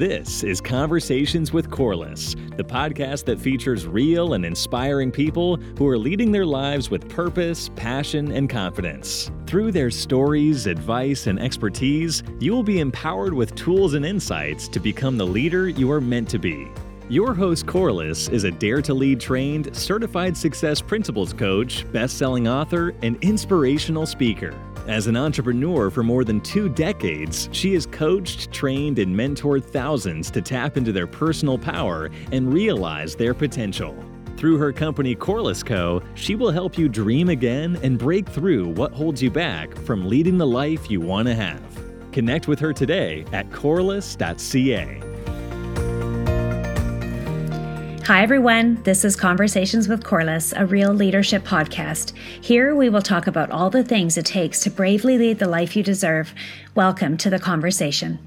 This is Conversations with Corliss, the podcast that features real and inspiring people who are leading their lives with purpose, passion, and confidence. Through their stories, advice, and expertise, you will be empowered with tools and insights to become the leader you are meant to be. Your host, Corliss, is a Dare to Lead trained, certified success principles coach, best selling author, and inspirational speaker. As an entrepreneur for more than two decades, she has coached, trained, and mentored thousands to tap into their personal power and realize their potential. Through her company Corliss Co., she will help you dream again and break through what holds you back from leading the life you want to have. Connect with her today at corliss.ca. Hi, everyone. This is Conversations with Corliss, a real leadership podcast. Here we will talk about all the things it takes to bravely lead the life you deserve. Welcome to the conversation.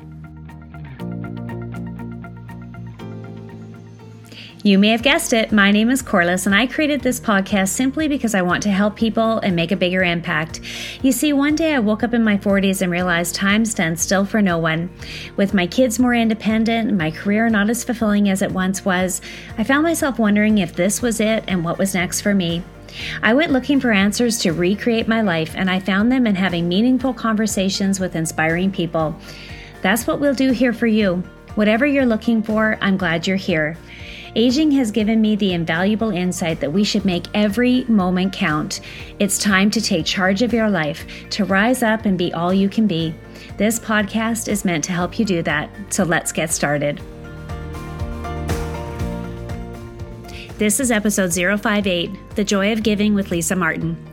You may have guessed it, my name is Corliss, and I created this podcast simply because I want to help people and make a bigger impact. You see, one day I woke up in my 40s and realized time stands still for no one. With my kids more independent, my career not as fulfilling as it once was, I found myself wondering if this was it and what was next for me. I went looking for answers to recreate my life, and I found them in having meaningful conversations with inspiring people. That's what we'll do here for you. Whatever you're looking for, I'm glad you're here. Aging has given me the invaluable insight that we should make every moment count. It's time to take charge of your life, to rise up and be all you can be. This podcast is meant to help you do that, so let's get started. This is episode 058 The Joy of Giving with Lisa Martin.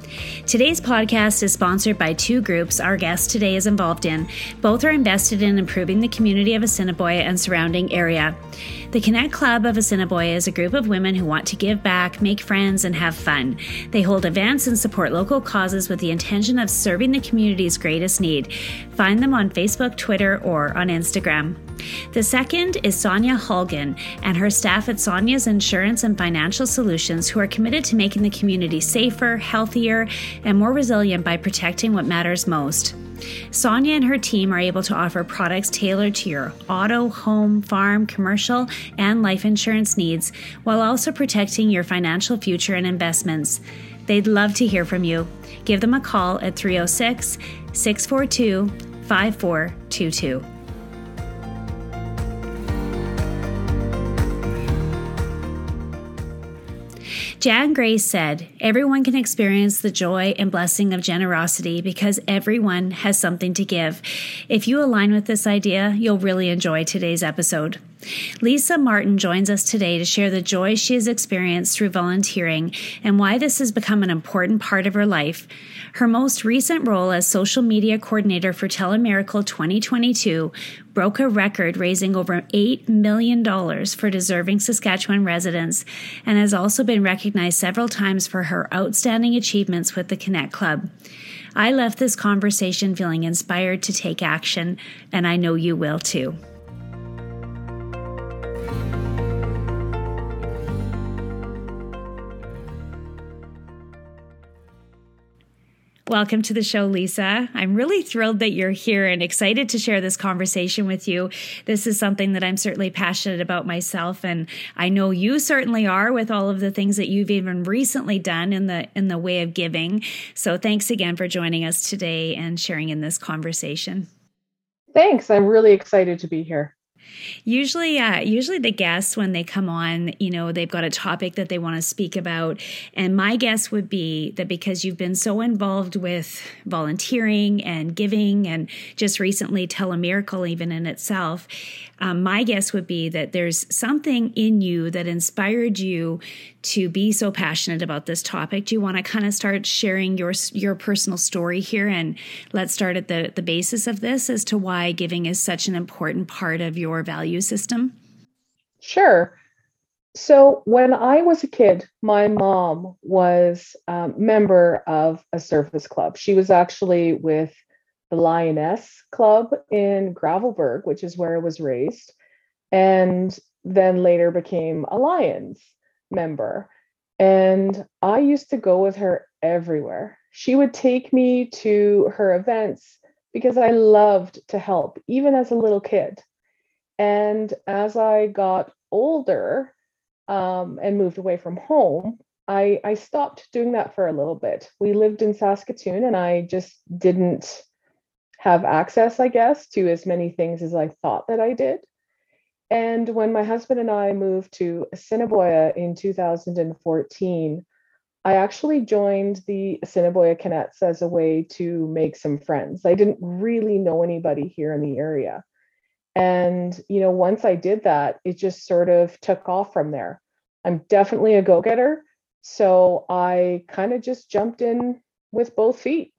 Today's podcast is sponsored by two groups our guest today is involved in. Both are invested in improving the community of Assiniboia and surrounding area. The Kinette Club of Assiniboia is a group of women who want to give back, make friends, and have fun. They hold events and support local causes with the intention of serving the community's greatest need. Find them on Facebook, Twitter, or on Instagram. The second is Sonia Holgan and her staff at Sonia's Insurance and Financial Solutions, who are committed to making the community safer, healthier, and more resilient by protecting what matters most. Sonia and her team are able to offer products tailored to your auto, home, farm, commercial, and life insurance needs while also protecting your financial future and investments. They'd love to hear from you. Give them a call at 306 642 5422. Jan Grace said, Everyone can experience the joy and blessing of generosity because everyone has something to give. If you align with this idea, you'll really enjoy today's episode. Lisa Martin joins us today to share the joy she has experienced through volunteering and why this has become an important part of her life. Her most recent role as social media coordinator for Telemiracle 2022 broke a record raising over $8 million for deserving Saskatchewan residents and has also been recognized several times for her outstanding achievements with the Kinette Club. I left this conversation feeling inspired to take action, and I know you will too. Welcome to the show, Lisa. I'm really thrilled that you're here and excited to share this conversation with you. This is something that I'm certainly passionate about myself and I know you certainly are with all of the things that you've even recently done in the in the way of giving. So thanks again for joining us today and sharing in this conversation. Thanks. I'm really excited to be here. Usually, uh, usually the guests when they come on, you know, they've got a topic that they want to speak about, and my guess would be that because you've been so involved with volunteering and giving, and just recently Telemiracle, even in itself, um, my guess would be that there's something in you that inspired you to be so passionate about this topic. Do you want to kind of start sharing your your personal story here, and let's start at the the basis of this as to why giving is such an important part of your value system? Sure. So when I was a kid, my mom was a member of a service club. She was actually with the Lioness Club in Gravelbourg, which is where I was raised, and then later became a Lions member. And I used to go with her everywhere. She would take me to her events because I loved to help, even as a little kid. And as I got older um, and moved away from home, I, I stopped doing that for a little bit. We lived in Saskatoon and I just didn't have access, I guess, to as many things as I thought that I did. And when my husband and I moved to Assiniboia in 2014, I actually joined the Assiniboia Kinettes as a way to make some friends. I didn't really know anybody here in the area. And, you know, once I did that, it just sort of took off from there. I'm definitely a go getter. So I kind of just jumped in with both feet.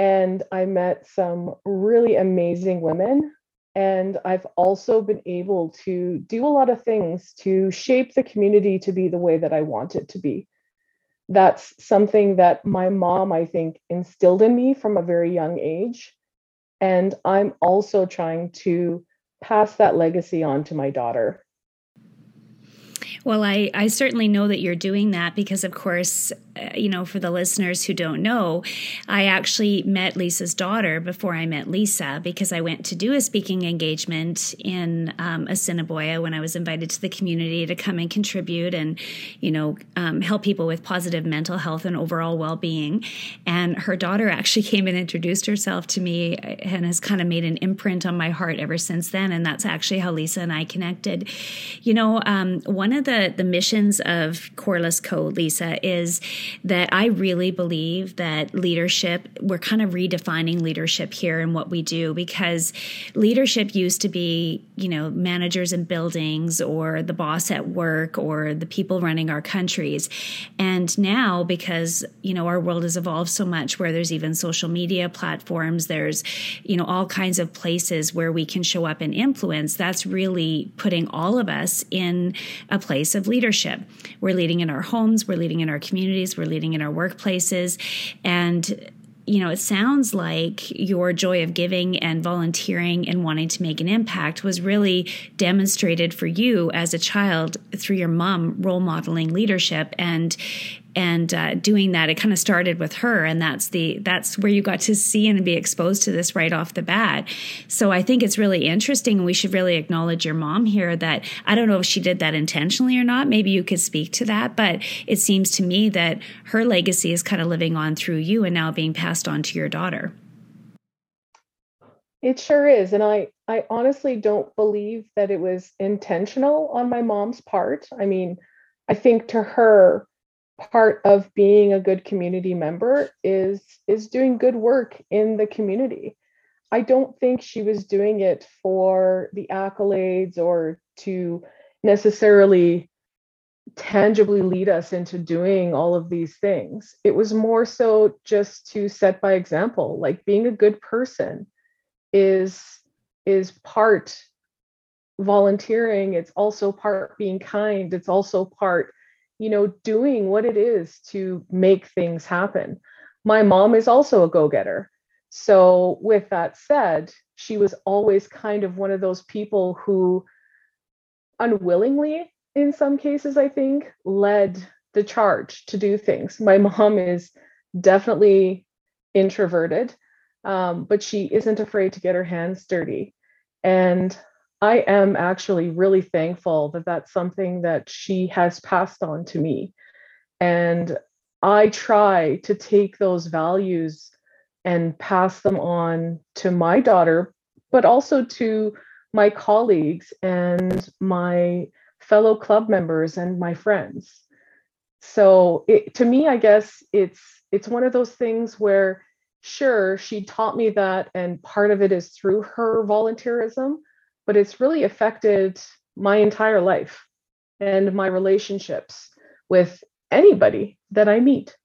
And I met some really amazing women. And I've also been able to do a lot of things to shape the community to be the way that I want it to be. That's something that my mom, I think, instilled in me from a very young age. And I'm also trying to pass that legacy on to my daughter. Well, I, I certainly know that you're doing that because, of course, uh, you know, for the listeners who don't know, I actually met Lisa's daughter before I met Lisa because I went to do a speaking engagement in um, Assiniboia when I was invited to the community to come and contribute and, you know, um, help people with positive mental health and overall well being. And her daughter actually came and introduced herself to me and has kind of made an imprint on my heart ever since then. And that's actually how Lisa and I connected. You know, um, one of the the the missions of Corliss Co., Lisa, is that I really believe that leadership. We're kind of redefining leadership here and what we do because leadership used to be, you know, managers in buildings or the boss at work or the people running our countries, and now because you know our world has evolved so much, where there's even social media platforms, there's you know all kinds of places where we can show up and influence. That's really putting all of us in a place of leadership. We're leading in our homes, we're leading in our communities, we're leading in our workplaces. And you know, it sounds like your joy of giving and volunteering and wanting to make an impact was really demonstrated for you as a child through your mom role modeling leadership. And and uh, doing that it kind of started with her and that's the that's where you got to see and be exposed to this right off the bat. So i think it's really interesting and we should really acknowledge your mom here that i don't know if she did that intentionally or not maybe you could speak to that but it seems to me that her legacy is kind of living on through you and now being passed on to your daughter. It sure is and i i honestly don't believe that it was intentional on my mom's part. I mean i think to her part of being a good community member is is doing good work in the community. I don't think she was doing it for the accolades or to necessarily tangibly lead us into doing all of these things. It was more so just to set by example like being a good person is is part volunteering. It's also part being kind. It's also part you know, doing what it is to make things happen. My mom is also a go getter. So, with that said, she was always kind of one of those people who unwillingly, in some cases, I think, led the charge to do things. My mom is definitely introverted, um, but she isn't afraid to get her hands dirty. And I am actually really thankful that that's something that she has passed on to me. And I try to take those values and pass them on to my daughter, but also to my colleagues and my fellow club members and my friends. So it, to me, I guess it's it's one of those things where sure she taught me that and part of it is through her volunteerism but it's really affected my entire life and my relationships with anybody that I meet.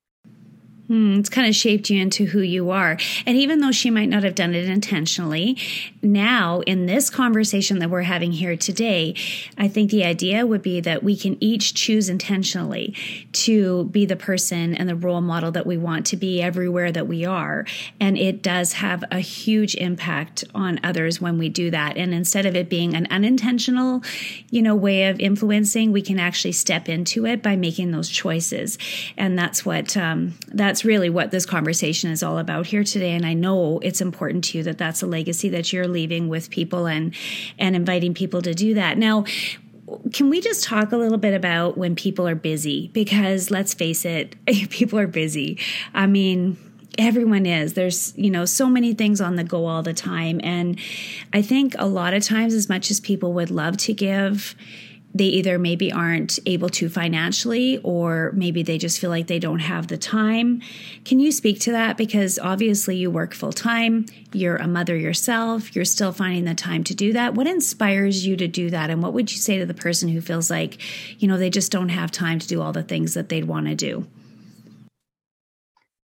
Hmm, it's kind of shaped you into who you are. And even though she might not have done it intentionally, now in this conversation that we're having here today, I think the idea would be that we can each choose intentionally to be the person and the role model that we want to be everywhere that we are. And it does have a huge impact on others when we do that. And instead of it being an unintentional, you know, way of influencing, we can actually step into it by making those choices. And that's what, um, that that's really what this conversation is all about here today. And I know it's important to you that that's a legacy that you're leaving with people and and inviting people to do that. Now, can we just talk a little bit about when people are busy? Because let's face it, people are busy. I mean, everyone is there's you know so many things on the go all the time and i think a lot of times as much as people would love to give they either maybe aren't able to financially or maybe they just feel like they don't have the time. Can you speak to that? Because obviously you work full time, you're a mother yourself, you're still finding the time to do that. What inspires you to do that? And what would you say to the person who feels like, you know, they just don't have time to do all the things that they'd want to do?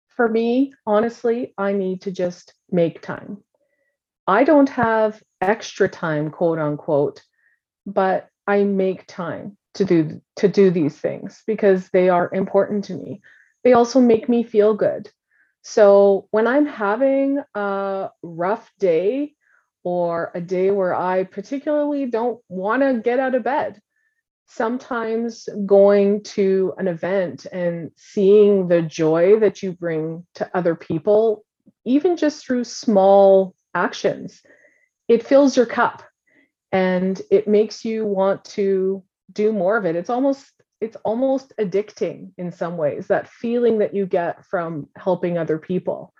For me, honestly, I need to just make time. I don't have extra time, quote unquote, but I make time to do to do these things because they are important to me. They also make me feel good. So when I'm having a rough day or a day where I particularly don't want to get out of bed, sometimes going to an event and seeing the joy that you bring to other people, even just through small actions, it fills your cup and it makes you want to do more of it. It's almost it's almost addicting in some ways that feeling that you get from helping other people.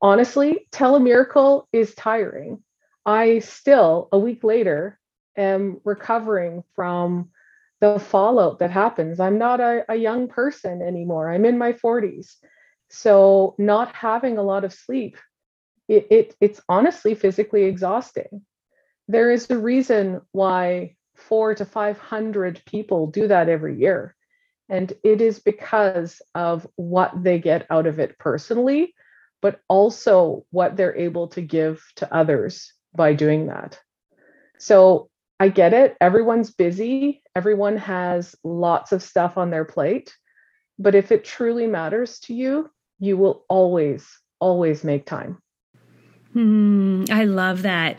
Honestly telemiracle is tiring. I still a week later am recovering from the fallout that happens. I'm not a, a young person anymore. I'm in my 40s so not having a lot of sleep it, it it's honestly physically exhausting there is a reason why four to 500 people do that every year. And it is because of what they get out of it personally, but also what they're able to give to others by doing that. So I get it. Everyone's busy, everyone has lots of stuff on their plate. But if it truly matters to you, you will always, always make time. Mm, I love that.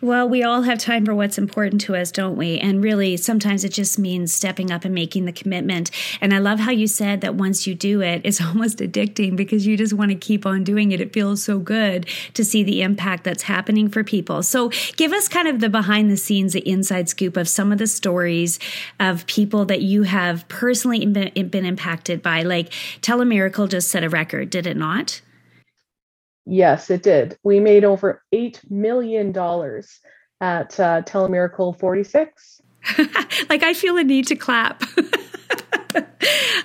Well, we all have time for what's important to us, don't we? And really, sometimes it just means stepping up and making the commitment. And I love how you said that once you do it, it's almost addicting because you just want to keep on doing it. It feels so good to see the impact that's happening for people. So, give us kind of the behind the scenes, the inside scoop of some of the stories of people that you have personally been, been impacted by. Like, Telemiracle just set a record, did it not? Yes, it did. We made over $8 million at uh, Telemiracle 46. like, I feel a need to clap.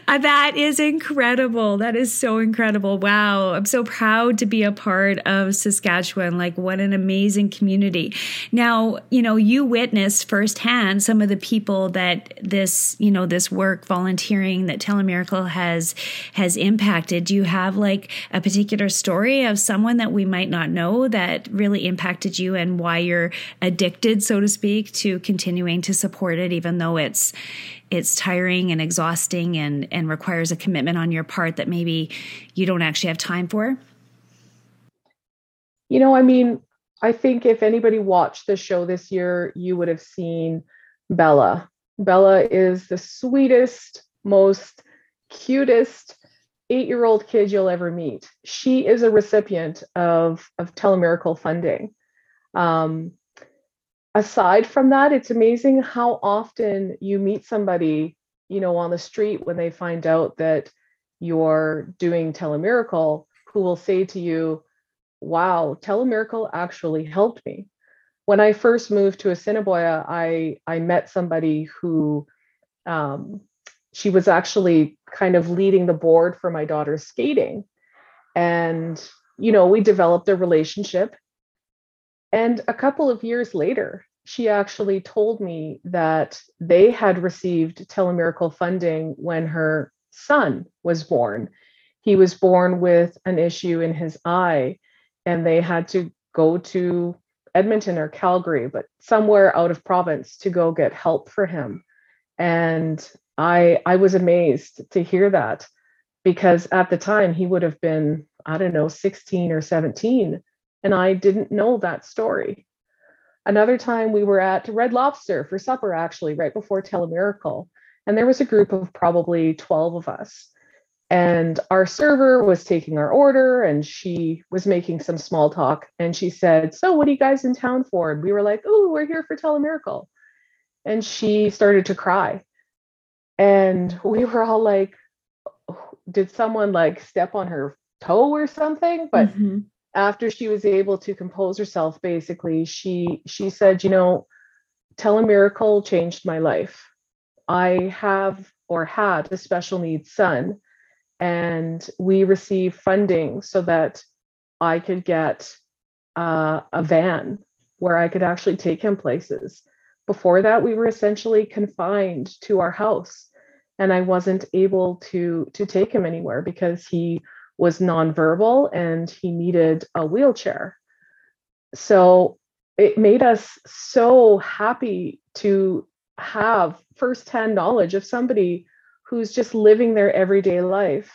That is incredible. That is so incredible. Wow. I'm so proud to be a part of Saskatchewan. Like, what an amazing community. Now, you know, you witnessed firsthand some of the people that this, you know, this work, volunteering that Telemiracle has has impacted. Do you have like a particular story of someone that we might not know that really impacted you and why you're addicted, so to speak, to continuing to support it, even though it's it's tiring and exhausting and and requires a commitment on your part that maybe you don't actually have time for? You know i mean i think if anybody watched the show this year you would have seen bella. Bella is the sweetest most cutest eight year old kid you'll ever meet. She is a recipient of of telemiracle funding. Um, aside from that, it's amazing how often you meet somebody, you know, on the street when they find out that you're doing telemiracle who will say to you, wow, telemiracle actually helped me. When I first moved to Assiniboia, I I met somebody who um, she was actually kind of leading the board for my daughter's skating. And, you know, we developed a relationship and a couple of years later, she actually told me that they had received telemiracle funding when her son was born. He was born with an issue in his eye, and they had to go to Edmonton or Calgary, but somewhere out of province to go get help for him. And I I was amazed to hear that because at the time he would have been I don't know 16 or 17 and I didn't know that story. Another time we were at Red Lobster for supper, actually, right before Telemiracle. And there was a group of probably 12 of us. And our server was taking our order and she was making some small talk. And she said, So, what are you guys in town for? And we were like, Oh, we're here for Telemiracle. And she started to cry. And we were all like, Did someone like step on her toe or something? But mm-hmm. After she was able to compose herself, basically, she she said, You know, Telemiracle changed my life. I have or had a special needs son and we received funding so that I could get uh, a van where I could actually take him places. Before that, we were essentially confined to our house, and I wasn't able to to take him anywhere because he was nonverbal and he needed a wheelchair. So it made us so happy to have firsthand knowledge of somebody who's just living their everyday life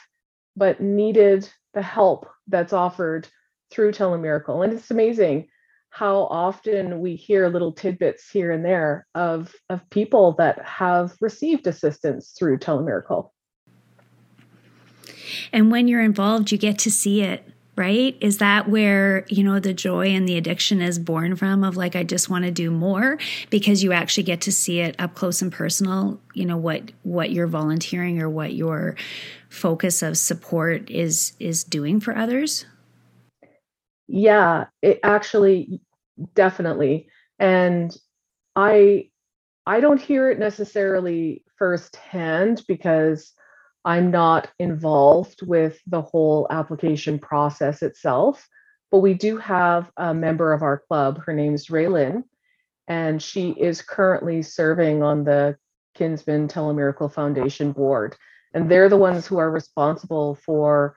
but needed the help that's offered through telemiracle and it's amazing how often we hear little tidbits here and there of of people that have received assistance through telemiracle and when you're involved you get to see it right? Is that where, you know, the joy and the addiction is born from of like, I just want to do more because you actually get to see it up close and personal, you know, what, what you're volunteering or what your focus of support is, is doing for others? Yeah, it actually definitely. And I, I don't hear it necessarily firsthand because I'm not involved with the whole application process itself, but we do have a member of our club. Her name is Raylin, and she is currently serving on the Kinsmen Telemiracle Foundation board. And they're the ones who are responsible for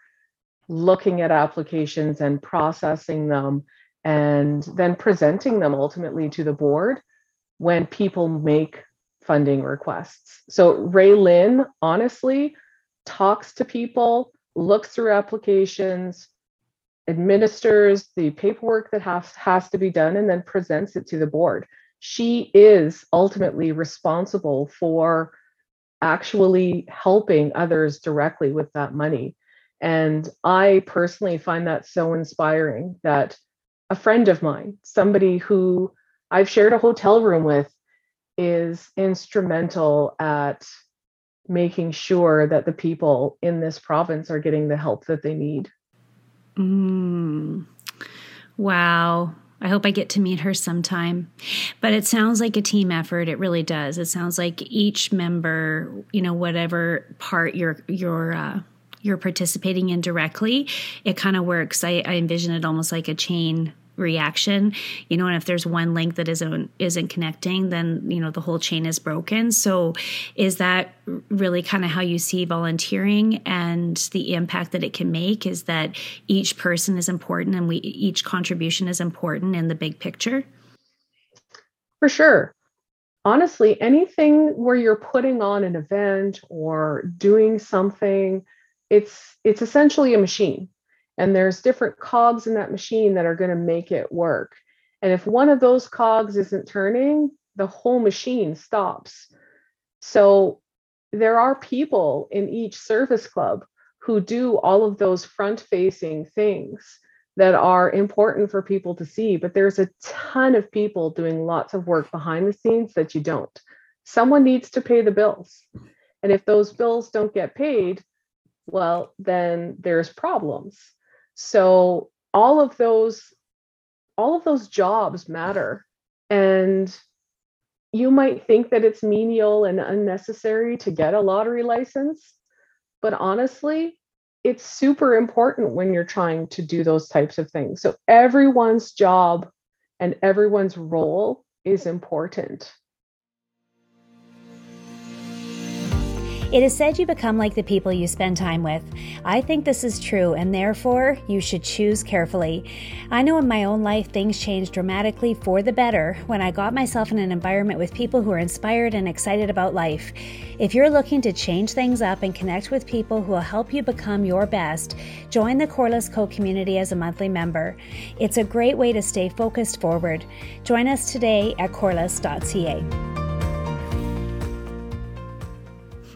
looking at applications and processing them and then presenting them ultimately to the board when people make funding requests. So Ray Lynn, honestly, talks to people, looks through applications, administers the paperwork that has, has to be done, and then presents it to the board. She is ultimately responsible for actually helping others directly with that money. And I personally find that so inspiring that a friend of mine, somebody who I've shared a hotel room with, is instrumental at making sure that the people in this province are getting the help that they need. Mm. Wow. I hope I get to meet her sometime. But it sounds like a team effort. It really does. It sounds like each member, you know, whatever part you're you're uh, you're participating in directly, it kind of works. I, I envision it almost like a chain reaction you know and if there's one link that isn't isn't connecting then you know the whole chain is broken. So is that really kind of how you see volunteering and the impact that it can make is that each person is important and we each contribution is important in the big picture? For sure. Honestly anything where you're putting on an event or doing something it's it's essentially a machine and there's different cogs in that machine that are going to make it work. And if one of those cogs isn't turning the whole machine stops. So there are people in each service club who do all of those front facing things that are important for people to see but there's a ton of people doing lots of work behind the scenes that you don't. Someone needs to pay the bills. And if those bills don't get paid well then there's problems so all of those all of those jobs matter. And you might think that it's menial and unnecessary to get a lottery license but honestly it's super important when you're trying to do those types of things. So everyone's job and everyone's role is important It is said you become like the people you spend time with. I think this is true, and therefore you should choose carefully. I know in my own life things changed dramatically for the better when I got myself in an environment with people who are inspired and excited about life. If you're looking to change things up and connect with people who will help you become your best, join the Corliss Co community as a monthly member. It's a great way to stay focused forward. Join us today at corliss.ca.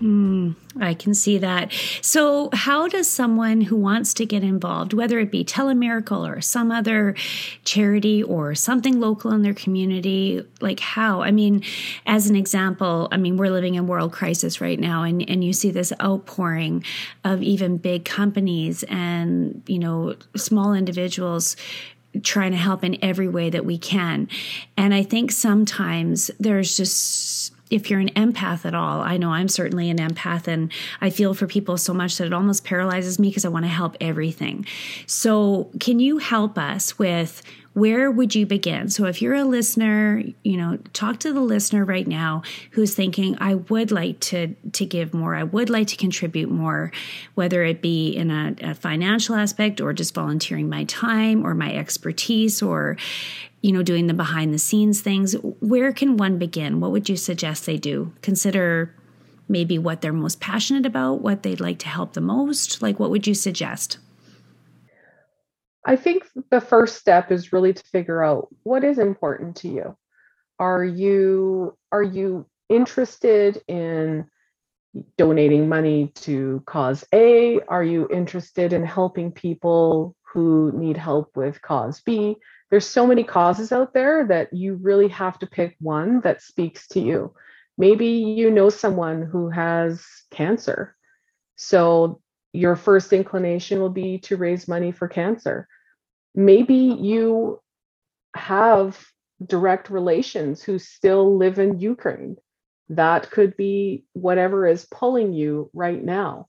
Hmm. I can see that. So, how does someone who wants to get involved, whether it be Telemiracle or some other charity or something local in their community, like how? I mean, as an example, I mean, we're living in world crisis right now, and, and you see this outpouring of even big companies and, you know, small individuals trying to help in every way that we can. And I think sometimes there's just if you're an empath at all, I know I'm certainly an empath and I feel for people so much that it almost paralyzes me because I want to help everything. So, can you help us with where would you begin? So if you're a listener, you know, talk to the listener right now who's thinking, I would like to to give more, I would like to contribute more, whether it be in a, a financial aspect or just volunteering my time or my expertise or you know, doing the behind the scenes things. Where can one begin? What would you suggest they do? Consider maybe what they're most passionate about, what they'd like to help the most. Like, what would you suggest? I think the first step is really to figure out what is important to you. Are you are you interested in donating money to cause A? Are you interested in helping people who need help with cause B? there's so many causes out there that you really have to pick one that speaks to you. Maybe you know someone who has cancer. So your first inclination will be to raise money for cancer. Maybe you have direct relations who still live in Ukraine. That could be whatever is pulling you right now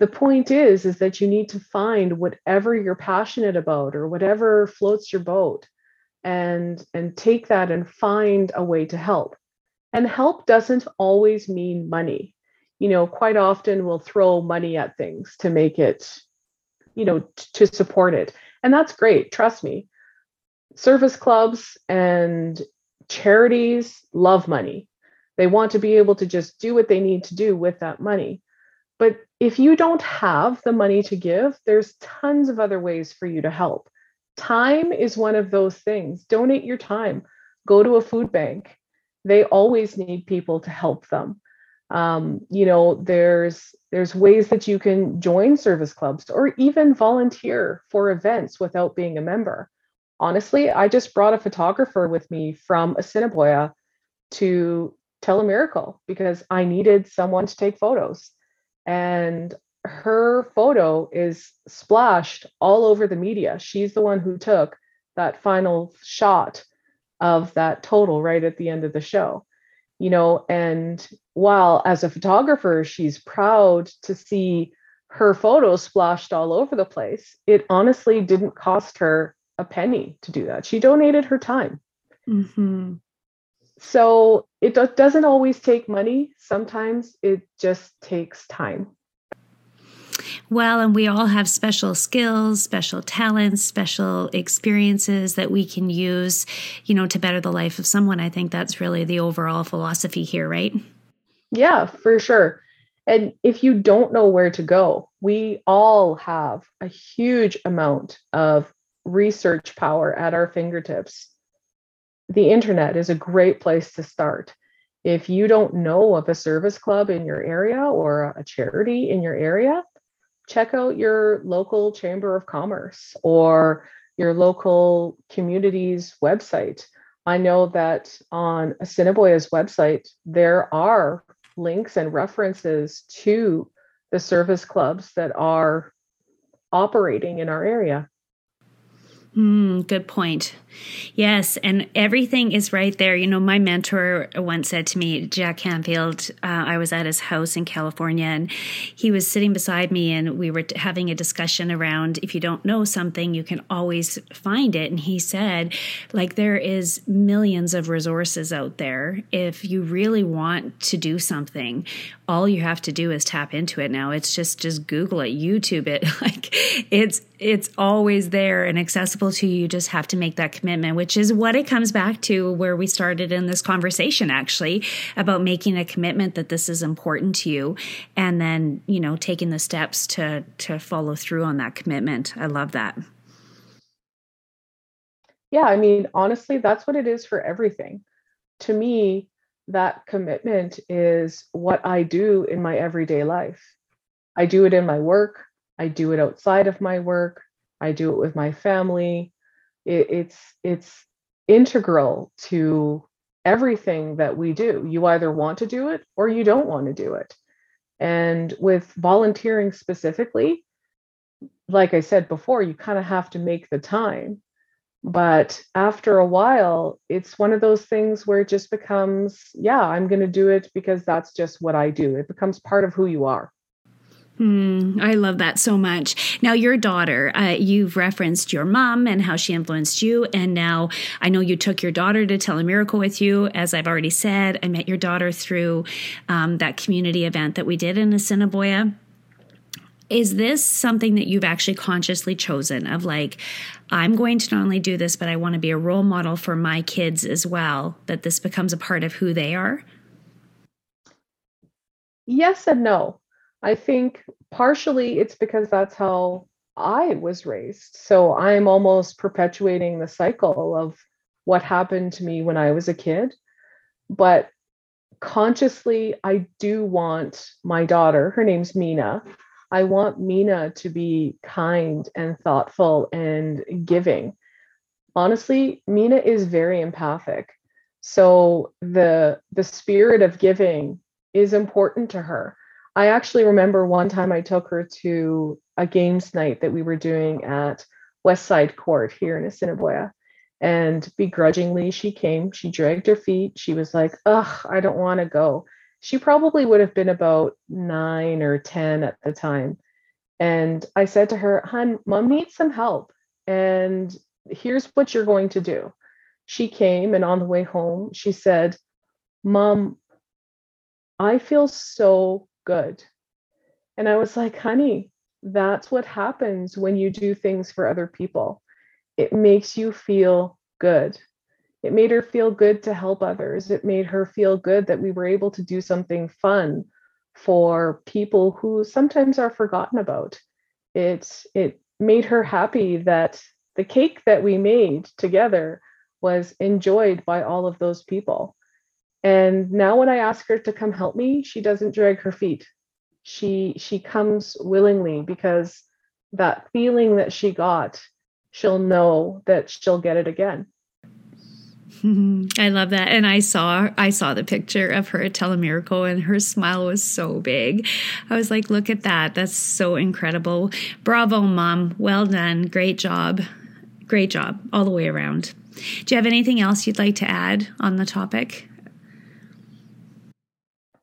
the point is is that you need to find whatever you're passionate about or whatever floats your boat and and take that and find a way to help and help doesn't always mean money you know quite often we'll throw money at things to make it you know t- to support it and that's great trust me service clubs and charities love money they want to be able to just do what they need to do with that money but if you don't have the money to give, there's tons of other ways for you to help. Time is one of those things. Donate your time. Go to a food bank. They always need people to help them. Um, you know, there's there's ways that you can join service clubs or even volunteer for events without being a member. Honestly, I just brought a photographer with me from Assiniboia to Telemiracle because I needed someone to take photos and her photo is splashed all over the media. She's the one who took that final shot of that total right at the end of the show. You know, and while as a photographer, she's proud to see her photos splashed all over the place, it honestly didn't cost her a penny to do that. She donated her time. Mm-hmm. So it do- doesn't always take money. Sometimes it just takes time. Well, and we all have special skills, special talents, special experiences that we can use, you know, to better the life of someone. I think that's really the overall philosophy here, right? Yeah, for sure. And if you don't know where to go, we all have a huge amount of research power at our fingertips the internet is a great place to start. If you don't know of a service club in your area or a charity in your area, check out your local chamber of commerce or your local community's website. I know that on Assiniboia's website, there are links and references to the service clubs that are operating in our area. Mm, good point. Yes, and everything is right there. You know, my mentor once said to me, Jack Canfield, uh, I was at his house in California, and he was sitting beside me, and we were t- having a discussion around if you don't know something, you can always find it. And he said, like, there is millions of resources out there. If you really want to do something, all you have to do is tap into it now. It's just just Google it, YouTube it. Like, it's it's always there and accessible to you. You just have to make that commitment, which is what it comes back to where we started in this conversation actually about making a commitment that this is important to you and then, you know, taking the steps to to follow through on that commitment. I love that. Yeah, I mean, honestly, that's what it is for everything. To me, that commitment is what I do in my everyday life. I do it in my work, I do it outside of my work, I do it with my family. It, it's it's integral to everything that we do. You either want to do it or you don't want to do it. And with volunteering specifically, like I said before, you kind of have to make the time. But after a while, it's one of those things where it just becomes, yeah, I'm going to do it because that's just what I do. It becomes part of who you are. Mm, I love that so much. Now, your daughter, uh, you've referenced your mom and how she influenced you. And now I know you took your daughter to Telemiracle with you. As I've already said, I met your daughter through um, that community event that we did in Assiniboia. Is this something that you've actually consciously chosen of like, I'm going to not only do this, but I want to be a role model for my kids as well, that this becomes a part of who they are? Yes and no. I think partially it's because that's how I was raised. So I'm almost perpetuating the cycle of what happened to me when I was a kid. But consciously, I do want my daughter, her name's Mina. I want Mina to be kind and thoughtful and giving. Honestly, Mina is very empathic. So the the spirit of giving is important to her. I actually remember one time I took her to a games night that we were doing at West Side Court here in Assiniboia. And begrudgingly, she came, she dragged her feet. She was like, Ugh, I don't want to go. She probably would have been about nine or 10 at the time. And I said to her, Hun, mom needs some help. And here's what you're going to do. She came, and on the way home, she said, Mom, I feel so good. And I was like, honey, that's what happens when you do things for other people. It makes you feel good. It made her feel good to help others. It made her feel good that we were able to do something fun for people who sometimes are forgotten about. It it made her happy that the cake that we made together was enjoyed by all of those people. And now when I ask her to come help me, she doesn't drag her feet. She she comes willingly because that feeling that she got, she'll know that she'll get it again. I love that. And I saw I saw the picture of her at Telemiracle and her smile was so big. I was like, look at that. That's so incredible. Bravo, mom. Well done. Great job. Great job all the way around. Do you have anything else you'd like to add on the topic?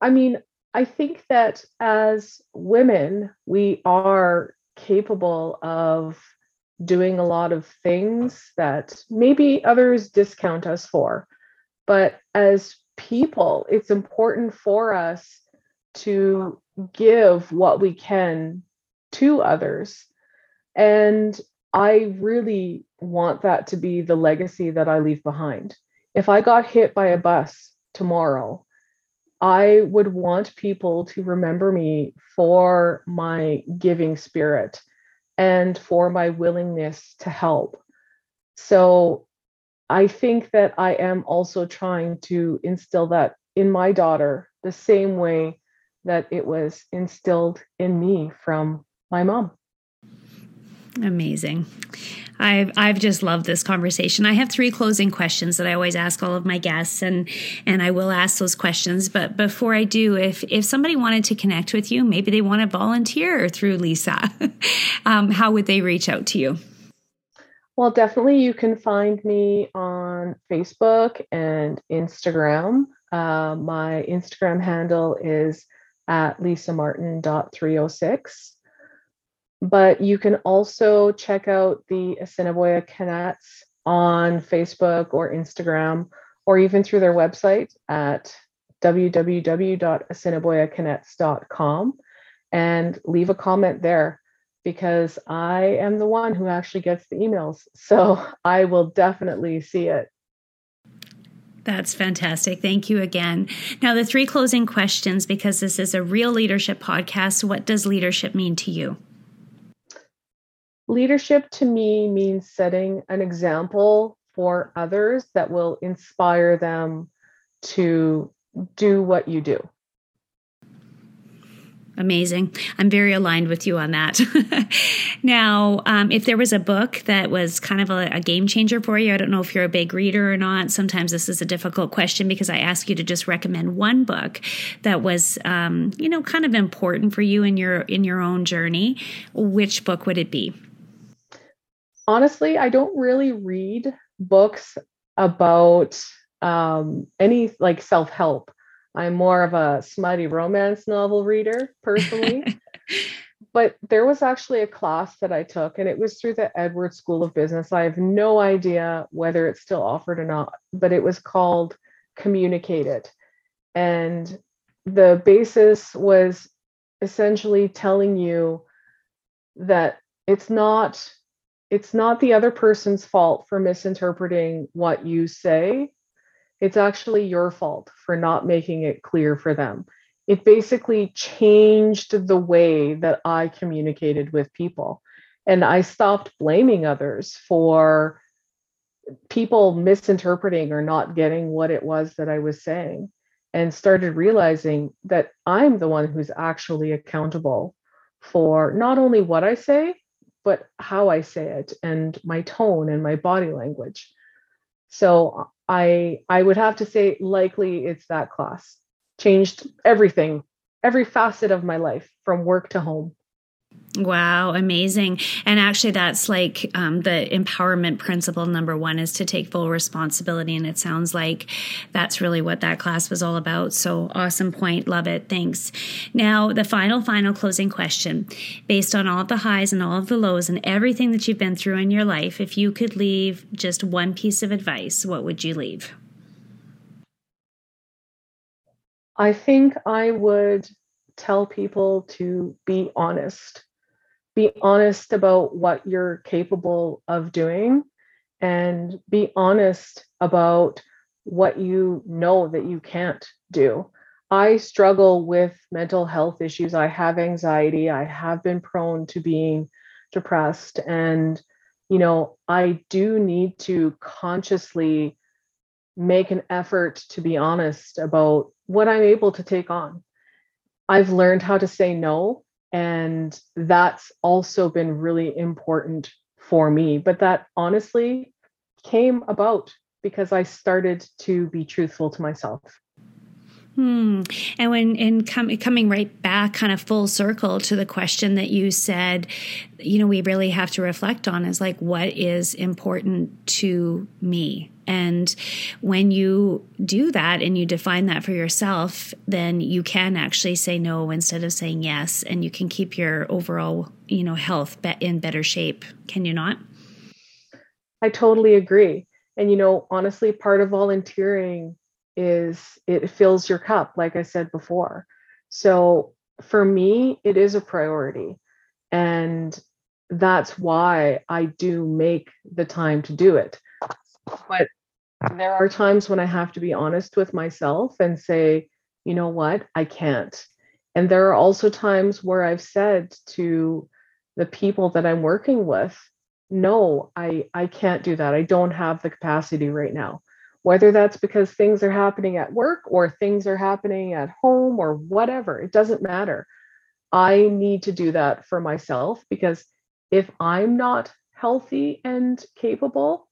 I mean, I think that as women, we are capable of doing a lot of things that maybe others discount us for. But as people, it's important for us to give what we can to others. And I really want that to be the legacy that I leave behind. If I got hit by a bus tomorrow, I would want people to remember me for my giving spirit and for my willingness to help. So I think that I am also trying to instill that in my daughter the same way that it was instilled in me from my mom. Amazing. I've I've just loved this conversation. I have three closing questions that I always ask all of my guests, and and I will ask those questions. But before I do, if if somebody wanted to connect with you, maybe they want to volunteer through Lisa, um, how would they reach out to you? Well, definitely you can find me on Facebook and Instagram. Uh, my Instagram handle is at lisamartin.306. But you can also check out the Assiniboia Kinettes on Facebook or Instagram, or even through their website at www.assiniboiakinettes.com and leave a comment there because I am the one who actually gets the emails. So I will definitely see it. That's fantastic. Thank you again. Now, the three closing questions because this is a real leadership podcast. What does leadership mean to you? Leadership to me means setting an example for others that will inspire them to do what you do. Amazing. I'm very aligned with you on that. now, um, if there was a book that was kind of a, a, game changer for you, I don't know if you're a big reader or not. Sometimes this is a difficult question because I ask you to just recommend one book that was, um, you know, kind of important for you in your in your own journey. Which book would it be? Honestly, I don't really read books about um, any like self help. I'm more of a smutty romance novel reader personally. but there was actually a class that I took, and it was through the Edwards School of Business. I have no idea whether it's still offered or not, but it was called Communicate It. And the basis was essentially telling you that it's not it's not the other person's fault for misinterpreting what you say it's actually your fault for not making it clear for them. It basically changed the way that I communicated with people. And I stopped blaming others for people misinterpreting or not getting what it was that I was saying and started realizing that I'm the one who's actually accountable for not only what I say, but how I say it and my tone and my body language. So I I would have to say likely it's that class. Changed everything, every facet of my life from work to home. Wow, amazing. And actually, that's like um, the empowerment principle number one is to take full responsibility. And it sounds like that's really what that class was all about. So awesome point. Love it. Thanks. Now, the final, final closing question based on all of the highs and all of the lows and everything that you've been through in your life, if you could leave just one piece of advice, what would you leave? I think I would tell people to be honest be honest about what you're capable of doing and be honest about what you know that you can't do. I struggle with mental health issues. I have anxiety. I have been prone to being depressed. And, you know, I do need to consciously make an effort to be honest about what I'm able to take on. I've learned how to say no and that's also been really important for me. But that honestly came about because I started to be truthful to myself. Hmm. And when in com- coming right back, kind of full circle to the question that you said, you know, we really have to reflect on is like, what is important to me? And when you do that and you define that for yourself, then you can actually say no instead of saying yes, and you can keep your overall, you know, health in better shape. Can you not? I totally agree. And you know, honestly, part of volunteering is it fills your cup, like I said before. So for me, it is a priority. And that's why I do make the time to do it. But there are times when I have to be honest with myself and say, you know what, I can't. And there are also times where I've said to the people that I'm working with, no, I, I can't do that. I don't have the capacity right now whether that's because things are happening at work or things are happening at home or whatever, it doesn't matter. I need to do that for myself because if I'm not healthy and capable,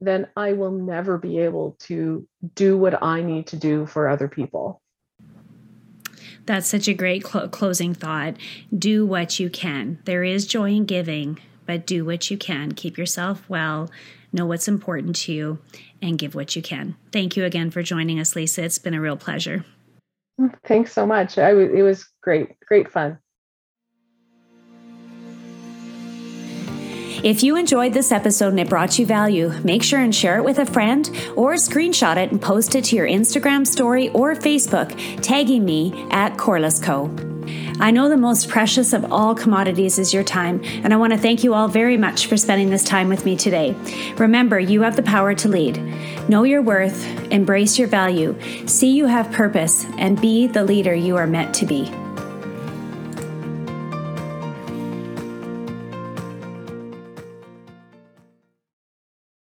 then I will never be able to do what I need to do for other people. That's such a great cl- closing thought. Do what you can. There is joy in giving, but do what you can. Keep yourself well, know what's important to you, and give what you can. Thank you again for joining us, Lisa. It's been a real pleasure. Thanks so much. I w- it was great, great fun. If you enjoyed this episode and it brought you value, make sure and share it with a friend or screenshot it and post it to your Instagram story or Facebook, tagging me at Corliss Co. I know the most precious of all commodities is your time, and I want to thank you all very much for spending this time with me today. Remember, you have the power to lead. Know your worth, embrace your value, see you have purpose, and be the leader you are meant to be.